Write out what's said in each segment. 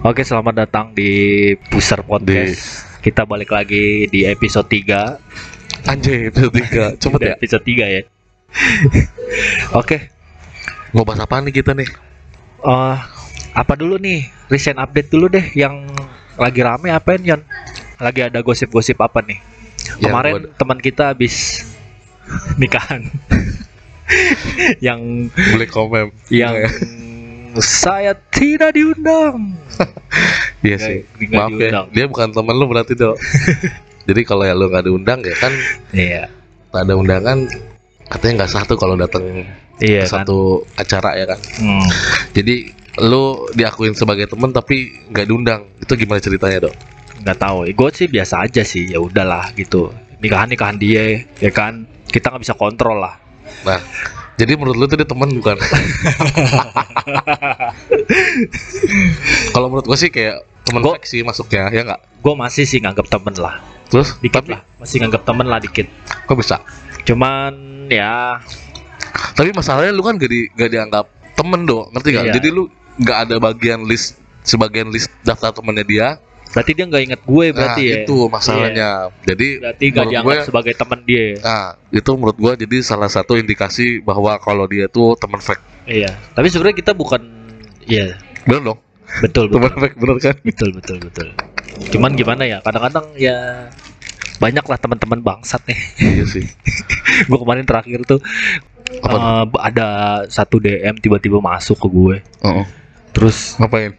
Oke, selamat datang di Puser Podcast. Kita balik lagi di episode 3. Anjay, episode 3. Cepet ya. Episode 3 ya. Oke, Mau bahas apa nih kita nih? eh, apa dulu nih? Recent update dulu deh yang lagi rame apain, Yon? Lagi ada gosip-gosip apa nih? Yang Kemarin gua- teman kita habis nikahan. yang Black Comment. yang Ya. saya tidak diundang. Iya sih. nggak Maaf diundang. ya. Dia bukan temen lu berarti dong. Jadi kalau ya lu nggak diundang ya kan Iya. tak ada undangan katanya nggak sah tuh kalau datang Iya kan. satu acara ya kan. Hmm. Jadi lu diakuin sebagai temen tapi nggak diundang. Itu gimana ceritanya dok? nggak tahu gue sih biasa aja sih ya udahlah gitu nikahan nikahan dia ya kan kita nggak bisa kontrol lah Nah, jadi menurut lu tuh dia temen bukan? kalau menurut gua sih kayak temen Gua- sih masuknya ya nggak? gue masih sih nganggap temen lah Terus dikit tapi lah masih nganggap temen lah dikit kok bisa? cuman ya Tapi masalahnya lu kan gak, di, gak dianggap temen dong, ngerti gak? Iya. Jadi lu gak ada bagian list sebagian list daftar temennya dia. Berarti dia nggak inget gue berarti nah, ya itu masalahnya. Jadi berarti menurut dianggap gue- sebagai temen dia nah itu menurut gua jadi salah satu indikasi bahwa kalau dia tuh temen fake. iya tapi sebenarnya kita bukan iya Bener dong? betul betul fake bener kan? betul betul betul cuman gimana ya kadang-kadang ya banyak lah teman-teman bangsat nih iya sih. gue kemarin terakhir tuh Apa eh, ada satu DM tiba-tiba masuk ke gue Oh, oh. terus Ngapain?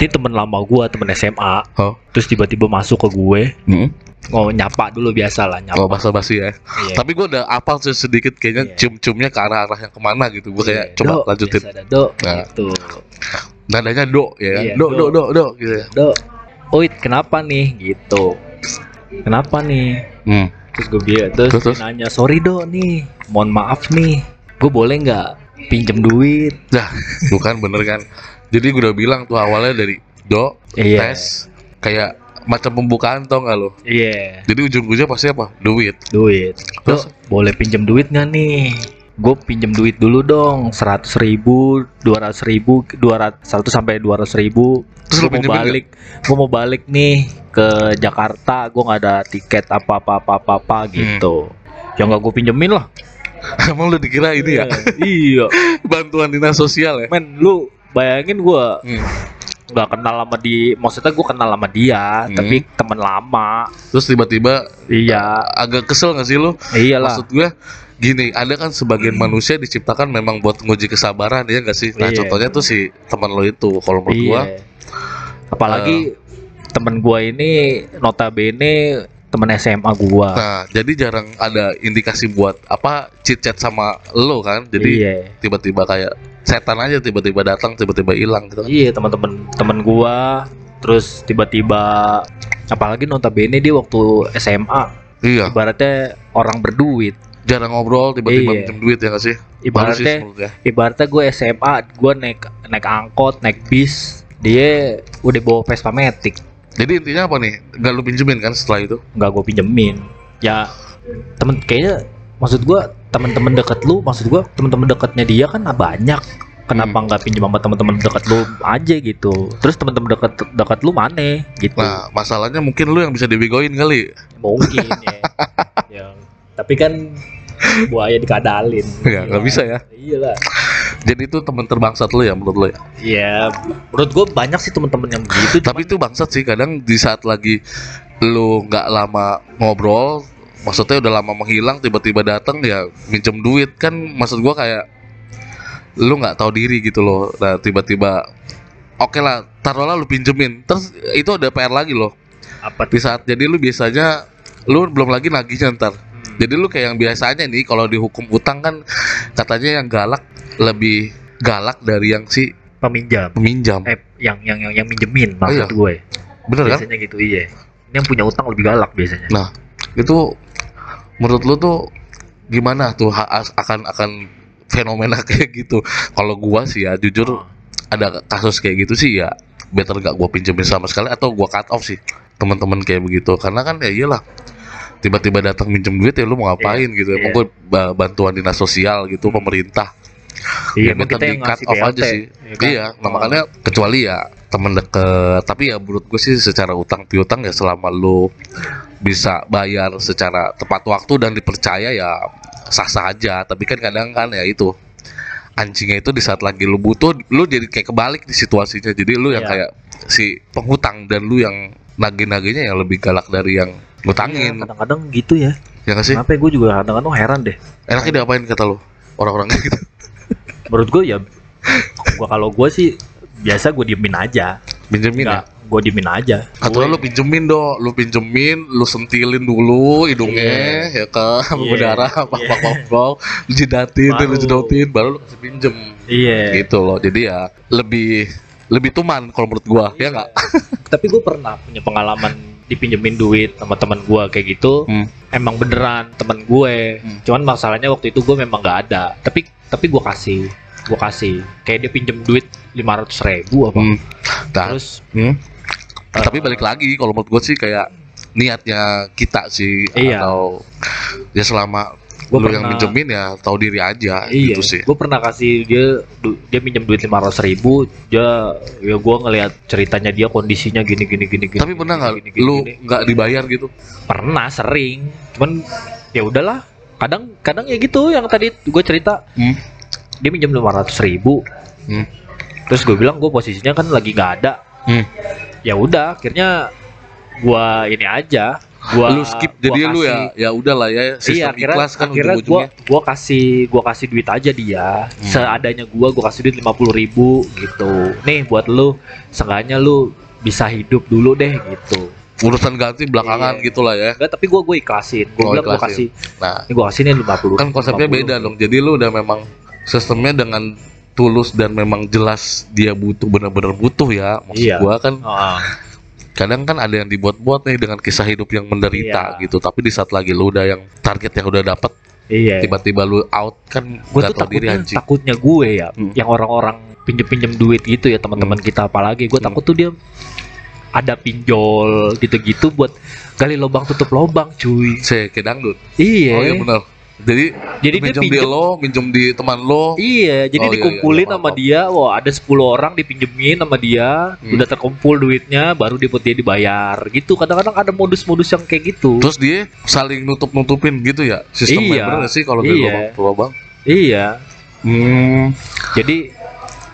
Ini temen lama gue temen SMA Oh. terus tiba-tiba masuk ke gue Hmm. oh nyapa dulu biasa lah nyapa Oh bahasa basi ya. Iya. Tapi gua udah apal sih sedikit kayaknya Iya. cium-ciumnya ke arah-arah yang ke mana gitu. Gua kayak Iya, coba Dok, lanjutin. biasa ada, dok Nah. gitu Nadanya do ya kan? Iya, do, do, do. do, do, gitu ya. dok Oit kenapa nih gitu kenapa nih Hmm. terus gue bilang terus, Terus, terus? nanya sorry dok nih mohon maaf nih gue boleh nggak pinjem duit Nah, bukan bener kan? Jadi gue udah bilang tuh awalnya dari do, Iya. tes, kayak macam pembukaan tau gak lo? iya Jadi ujung-ujungnya pasti apa? Duit. duit Terus? Dok, boleh pinjem duit nggak nih gue pinjem duit dulu dong seratus ribu dua ratus ribu dua ratus satu sampai dua ratus ribu Terus gue mau balik gue mau balik nih ke Jakarta gue nggak ada tiket apa apa apa apa, apa Hmm. gitu ya nggak gue pinjemin lah Emang lu dikira ini ya? iya Bantuan dinas sosial ya? men lu bayangin gue Hmm. nggak kenal sama di maksudnya gue kenal sama dia Hmm. tapi temen lama Terus tiba-tiba iya agak kesel gak sih lu? iyalah Maksud gue gini, ada kan sebagian manusia diciptakan memang buat nguji kesabaran ya gak sih? Nah Iya. contohnya tuh si teman lo itu, kalau menurut Iya. Apalagi temen gua ini notabene temen SMA gua. Nah, jadi jarang ada indikasi buat apa chit chat sama lo kan. Jadi iya. tiba-tiba kayak setan aja tiba-tiba datang, tiba-tiba hilang gitu kan. Iya, teman-teman temen gua terus tiba-tiba apalagi notabene dia waktu SMA Iya, ibaratnya orang berduit. jarang ngobrol tiba-tiba Iya. minjem duit ya gak sih? Baru sih Ibaratnya ya. ibaratnya gue SMA, gue naik naik angkot, naik bis, dia udah bawa Vespa Matic, Jadi intinya apa nih? Gak lu pinjemin kan setelah itu? nggak gue pinjemin. Ya temen kayaknya maksud gue teman-teman deket lu, maksud gue teman-teman deketnya dia kan banyak. Kenapa Hmm. nggak pinjem sama teman-teman deket lu aja gitu? Terus teman-teman deket deket lu mana gitu? Nah, masalahnya mungkin lu yang bisa dibegoin kali. Mungkin ya. ya. Tapi kan buaya dikadalin. Ya, nggak bisa ya. Iya lah. Jadi itu teman terbangsat lu ya menurut lu ya. Ya, menurut gue banyak sih teman-teman yang gitu. Tapi itu bangsat sih kadang di saat lagi lu nggak lama ngobrol, maksudnya udah lama menghilang tiba-tiba datang ya minjem duit kan maksud gua kayak lu nggak tahu diri gitu loh. Nah, tiba-tiba oke lah, taruhlah lu pinjemin. Terus itu ada PR lagi loh. apa Di saat jadi lu biasanya lu belum lagi nagihnya ntar. Hmm. Jadi lu kayak yang biasanya nih kalau dihukum utang kan katanya yang galak lebih galak dari yang si peminjam? peminjam. Eh, yang yang yang, yang minjemin maksud iya. gue. Bener kan? biasanya gitu iya. Ini yang punya utang lebih galak biasanya. Nah, itu menurut lu tuh gimana tuh akan akan fenomena kayak gitu? Kalau gua sih ya jujur Oh. ada kasus kayak gitu sih ya better gak gua pinjemin sama sekali atau gua cut off sih teman-teman kayak begitu karena kan ya iyalah tiba-tiba datang minjem duit ya lu mau ngapain gitu iya. emang gue bantuan dinas sosial gitu pemerintah Iya, ya emang kita yang cut off BLT, aja sih. ya kan? iya nah Oh. makanya kecuali ya temen deket. Tapi ya menurut gue sih secara utang piutang ya selama lu bisa bayar secara tepat waktu dan dipercaya ya sah-sah aja. Tapi kan kadang kan ya itu anjingnya itu di saat lagi lu butuh lu jadi kayak kebalik di situasinya. Jadi lu yang Iya. kayak si penghutang dan lu yang nagih-nagihnya yang lebih galak dari yang Iya, ngutangin kadang-kadang gitu ya. Ya nggak sih? Kenapa gue juga kadang-kadang heran deh. Enaknya diapain kata lu? Orang-orang kayak gitu menurut gue ya gua kalau gue sih biasa gue diemin aja. Pinjemin ya? Enggak, gue diemin aja. Atau Gue- lu pinjemin dong, lu pinjemin, lu sentilin dulu hidungnya ya kan, Iya. berdarah, pak pak pak pak, lu jidatin, Baru. lu jidotin, baru lu kasih pinjem, iya. Gitu loh. Jadi ya lebih lebih tuman kalau menurut gua, ya nggak? tapi gue pernah punya pengalaman dipinjemin duit sama teman gue kayak gitu Hmm. emang beneran teman gue Hmm. cuman masalahnya waktu itu gue memang nggak ada tapi tapi gue kasih gue kasih kayak dia pinjem duit lima ratus ribu apa Hmm. Nah, terus hmm. eh, tapi balik lagi kalau menurut gua sih kayak niatnya kita sih Iya. atau ya selama Gua lu yang pernah- minjemin ya tahu diri aja iya gitu sih. gue pernah kasih dia du- dia minjem duit lima ratus ribu dia ya gue ngelihat ceritanya dia kondisinya gini gini gini gini Tapi pernah nggak lu nggak dibayar gitu? pernah sering cuman ya udahlah kadang kadang ya gitu yang tadi gue cerita Hmm. dia minjem lima ratus ribu Hmm. terus gue bilang gue posisinya kan lagi nggak ada Hmm. ya udah akhirnya gua ini aja gua lu skip gua jadi lu ya? ya udahlah ya iya sistem akhirnya ikhlas kan akhirnya gua ujung-ujungnya. gua kasih gua kasih duit aja dia. Hmm. seadanya gua gua kasih duit lima puluh ribu gitu. Nih buat lu seenggaknya lu bisa hidup dulu deh gitu. Urusan ganti belakangan Iya. gitu lah ya. Enggak tapi gua gua ikhlasin. Gua Oh, bilang gua kasih nah. Ini gua kasih nih lima puluh kan konsepnya beda dong. Jadi lu udah memang sistemnya dengan tulus dan memang jelas dia butuh benar-benar butuh ya. Maksud Iya. gua kan. Ah, kadang kan ada yang dibuat-buat nih dengan kisah hidup yang menderita Iya. gitu tapi di saat lagi lu udah yang target yang udah dapet iya. tiba-tiba lu out kan gue tuh tahu diri takutnya anjing. takutnya gue ya Hmm. yang orang-orang pinjem-pinjem duit gitu ya teman-teman kita apalagi gue Hmm. takut tuh dia ada pinjol gitu-gitu buat gali lubang tutup lubang cuy. Saya kayak dangdut. Iya. Oh iya benar jadi jadi dia minjem di pinjem lo minjem di teman lo iya jadi Oh, iya, dikumpulin iya, sama paham. dia wah ada 10 orang dipinjemin sama dia Hmm. udah terkumpul duitnya baru dia buat dia dibayar gitu kadang-kadang ada modus-modus yang kayak gitu terus dia saling nutup nutupin gitu ya sistemnya Iya. bener sih kalau dari Iya. lubang ke lubang iya hmm. jadi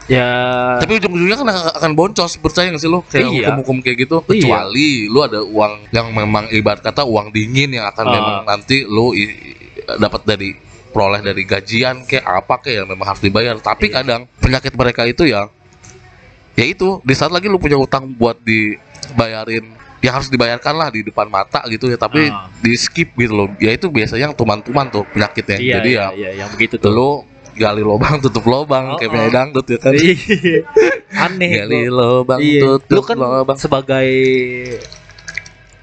ya Tapi ujung-ujungnya kan akan boncos, percaya nggak sih lo? Kayak Iya. hukum-hukum kayak gitu. Iya. Kecuali lu ada uang yang memang ibarat kata uang dingin yang akan Ah. memang nanti i- dapat dari peroleh dari gajian kayak apa kayak yang memang harus dibayar. Tapi Iya. kadang penyakit mereka itu ya, ya itu di saat lagi lu punya utang buat dibayarin yang harus dibayarkan lah di depan mata gitu ya tapi Ah. di skip gitu loh ya itu biasanya yang tuman-tuman tuh penyakitnya iya, jadi iya, ya iya, yang begitu tuh lu gali lubang tutup lubang Oh, kayak oh. penyanyi dangdut ya kan? Iya. aneh gali lubang iya. lu tutup kan lubang. sebagai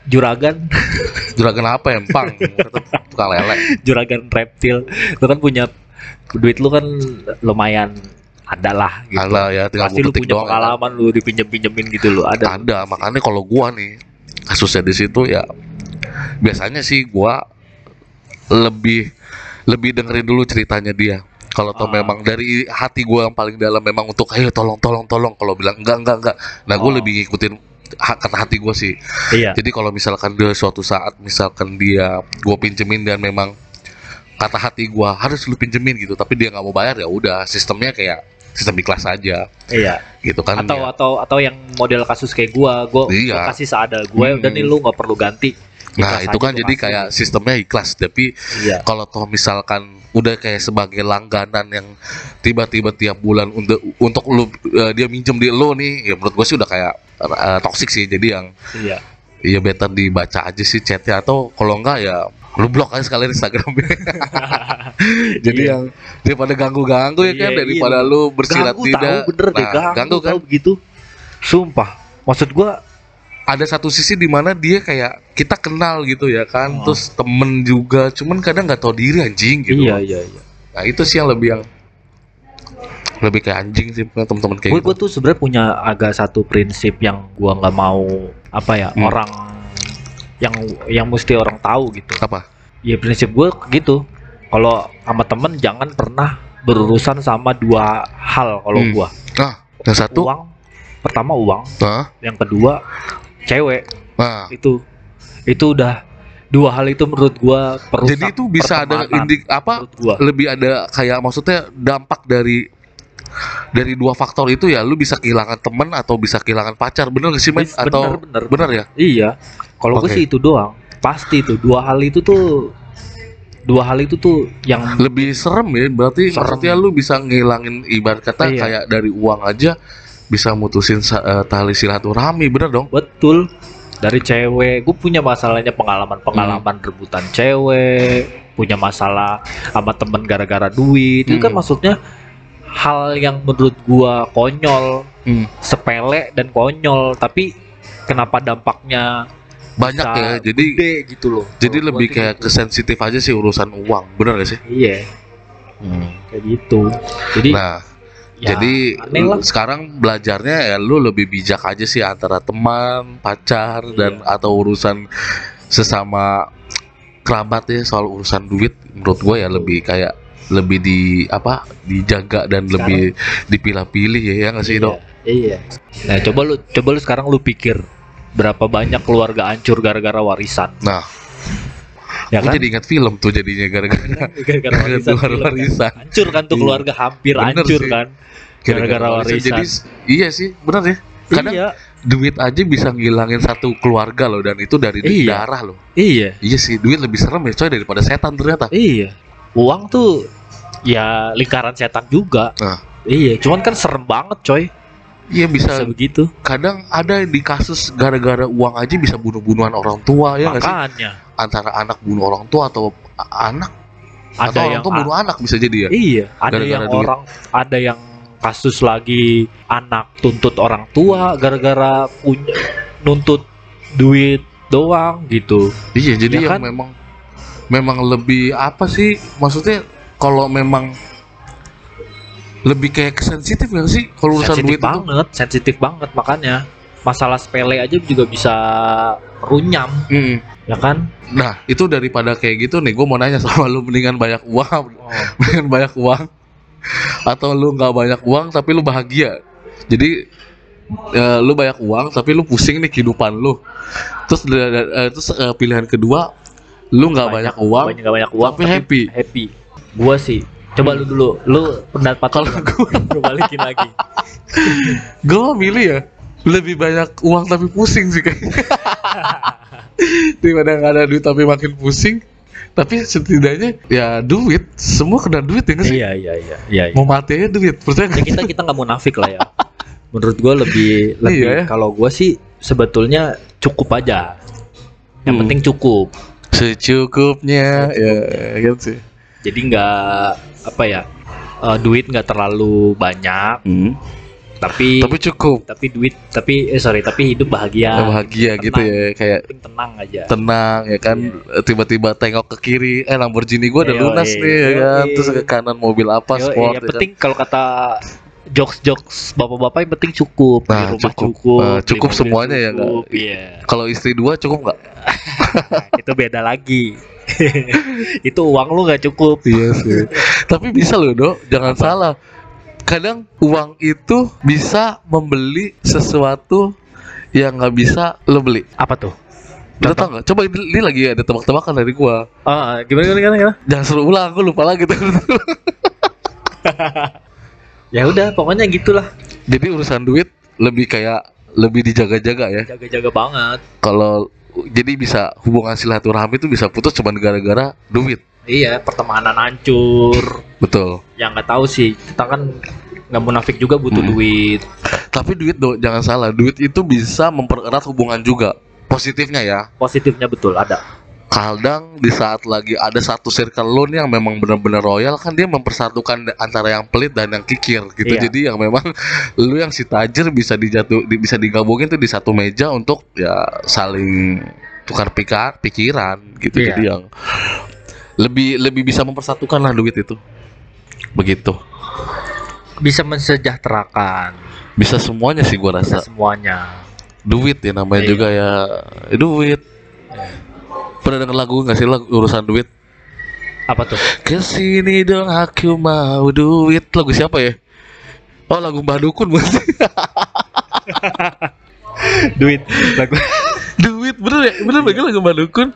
juragan. Juragan apa ya? Empang. Tukang lele. Juragan reptil. Lu kan punya duit lu kan lumayan ada lah gitu. Ada ya tinggal pasti lu punya doang ya. pengalaman lu dipinjem pinjemin gitu lu ada. Ada makanya kalau gua nih kasusnya di situ ya biasanya sih gua lebih lebih dengerin dulu ceritanya dia kalau toh Ah. memang dari hati gua yang paling dalam memang untuk ayo tolong tolong tolong kalau bilang enggak enggak enggak nah gua Oh. lebih ngikutin ha- kata hati gua sih iya jadi kalau misalkan dia suatu saat misalkan dia gua pinjemin dan memang kata hati gua harus lu pinjemin gitu tapi dia nggak mau bayar ya udah sistemnya kayak sistem ikhlas aja iya gitu kan atau ya. atau atau yang model kasus kayak gua gua, gua Iya. kasih seada udah Hmm. nih lu nggak perlu ganti Nah itu kan jadi kayak sistemnya ikhlas. Tapi iya. kalau toh misalkan udah kayak sebagai langganan yang tiba-tiba tiap bulan untuk untuk lu eh, dia minjem di lo nih ya menurut gue sih udah kayak eh, toxic sih. Jadi yang iya. ya better dibaca aja sih chatnya. Atau kalau enggak ya lu blok aja sekalian Instagramnya. Jadi Iya. yang daripada ganggu-ganggu ya kan Iya, daripada iya. lu bersirat ganggu tidak. tahu bener deh Nah, ganggu, ganggu kan? tahu begitu. Sumpah. Maksud gua ada satu sisi di mana dia kayak kita kenal gitu ya kan Oh. terus temen juga cuman kadang nggak tahu diri anjing gitu iya iya iya Nah itu sih yang lebih yang lebih kayak anjing sih punya teman-teman kayak gue gitu. gue tuh sebenarnya punya agak satu prinsip yang gua nggak mau apa ya Hmm. orang yang yang mesti orang tahu gitu Apa? ya prinsip gue gitu kalau sama temen jangan pernah berurusan sama dua hal kalau Hmm. gua. Nah, yang satu, Uang. Pertama uang, nah, yang kedua cewek. nah. Itu itu udah dua hal itu menurut gua perusak Jadi itu bisa ada indik apa gua. lebih ada kayak maksudnya dampak dari dari dua faktor itu ya lu bisa kehilangan temen atau bisa kehilangan pacar bener gak sih men Bener, atau bener. bener ya Iya. Kalau gue Oke. sih itu doang. Pasti itu dua hal itu tuh dua hal itu tuh yang lebih serem ya berarti Serem. maksudnya lu bisa ngilangin ibarat kata Iya. kayak dari uang aja bisa mutusin eh, tali silaturahmi bener dong betul dari cewek. Gue punya masalahnya pengalaman-pengalaman Hmm. rebutan cewek, punya masalah sama temen gara-gara duit. Itu kan Hmm. maksudnya hal yang menurut gua konyol, Hmm. sepele dan konyol, tapi kenapa dampaknya banyak ya jadi gede gitu loh. jadi lebih kayak gitu. kesensitif aja sih urusan uang bener gak sih Iya, kayak gitu. Jadi nah ya, Jadi aneh lah. lu sekarang belajarnya ya lu lebih bijak aja sih antara teman, pacar dan Iya. atau urusan sesama kerabat ya soal urusan duit menurut gue ya lebih kayak lebih di apa dijaga dan Sekarang- lebih dipilah-pilih ya ya nggak sih iya, dok? Iya. Nah, coba lu coba lu sekarang lu pikir berapa banyak keluarga hancur gara-gara warisan. Nah, Ya kan? jadi ingat film tuh jadinya gara-gara gara-gara warisan. kan. warisan. Hancur kan tuh Iya. keluarga hampir Bener hancur sih. kan. Gara-gara warisan. Jadi iya sih benar ya. Kadang Iya. duit aja bisa ngilangin satu keluarga loh dan itu dari Iya. darah loh. Iya. Iya sih duit lebih serem ya coy daripada setan ternyata. Iya. Uang tuh ya lingkaran setan juga. Nah. Iya, cuman kan serem banget, coy. Iya bisa Bisa begitu. kadang ada di kasus gara-gara uang aja bisa bunuh-bunuhan orang tua ya nggak sih Makanya antara anak bunuh orang tua atau anak ada atau orang yang tua bunuh anak bisa jadi ya Iya, ada Gara-gara yang duit. orang ada yang kasus lagi anak tuntut orang tua gara-gara punya nuntut duit doang gitu. iya jadi Ya yang kan? memang memang lebih apa sih maksudnya kalau memang lebih kayak sensitif nggak sih kalau urusan sensitif duit itu? banget, sensitif banget makanya. Masalah sepele aja juga bisa runyam, Hmm. ya kan? nah itu daripada kayak gitu nih gue mau nanya sama lu mendingan banyak uang. Mendingan banyak uang. Atau lu nggak banyak uang tapi lu bahagia. Jadi eh, lu banyak uang tapi lu pusing nih kehidupan lu. Terus eh, terus eh, pilihan kedua lu nggak banyak, uang banyak, banyak uang tapi happy. happy. Gua sih, coba lu dulu, lu pendapat kalau gue Gua balikin lagi. gue milih ya lebih banyak uang tapi pusing sih kayaknya daripada nggak ada duit tapi makin pusing tapi setidaknya ya duit semua kena duit ya sih iya, iya, iya, iya. iya. mau mati aja duit percaya Ya, kita kita nggak munafik lah ya. Menurut gua lebih lebih Iya ya. kalau gua sih sebetulnya cukup aja. Yang Hmm. penting cukup. secukupnya ya gitu sih Jadi nggak apa ya eh, duit nggak terlalu banyak, tapi tapi cukup tapi duit tapi eh sorry tapi hidup bahagia. bahagia gitu tenang. ya kayak tenang aja. tenang ya kan tiba-tiba tengok ke kiri eh Lamborghini gua udah lunas nih ya kan terus ke kanan mobil apa Yo, sport yang ya kan? penting kalau kata jokes-jokes bapak-bapak yang penting cukup, Nah, rumah cukup. cukup, Eh, beli cukup semuanya ya, cukup, Iya. kalau istri dua cukup nggak Nah, itu beda lagi. itu uang lu nggak cukup. Iya sih. Tapi bisa loh, Dok. Jangan salah. Kadang uang itu bisa membeli sesuatu yang nggak bisa lo beli. Apa tuh? Lo tau nggak? Coba ini, ini lagi ada tebak-tebakan dari gua. Ah, gimana gimana gimana? gimana? Jangan suruh ulang, aku lupa lagi tuh. Ya udah, pokoknya gitulah. Jadi urusan duit lebih kayak lebih dijaga-jaga ya. Jaga-jaga banget. Kalau jadi bisa hubungan silaturahmi itu bisa putus cuma gara-gara duit. Iya, pertemanan hancur. Betul. Yang nggak tahu sih, kita kan nggak munafik juga butuh Hmm. duit. Tapi duit dong, jangan salah. Duit itu bisa mempererat hubungan juga. Positifnya ya. Positifnya betul ada. Kadang di saat lagi ada satu circle lo nih yang memang benar-benar royal kan dia mempersatukan antara yang pelit dan yang kikir gitu. Iya. jadi yang memang lu yang si tajir bisa dijatuh di- bisa digabungin tuh di satu meja untuk ya saling tukar pikir pikiran gitu. Iya. jadi yang lebih lebih bisa mempersatukan lah duit itu. Begitu. Bisa mensejahterakan. Bisa semuanya sih gua bisa rasa semuanya. duit ya namanya Iya. juga ya. Duit Pernah denger lagu gak sih lagu urusan duit? Apa tuh? Ke sini dong aku mau duit Lagu siapa ya? Oh lagu Mbah Dukun berarti Duit lagu. Duit bener ya? Bener iya. lagu Mbah Dukun?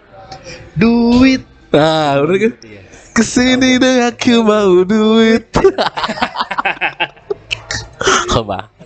Duit Nah bener kan? Iya. Ke sini dong aku mau duit Coba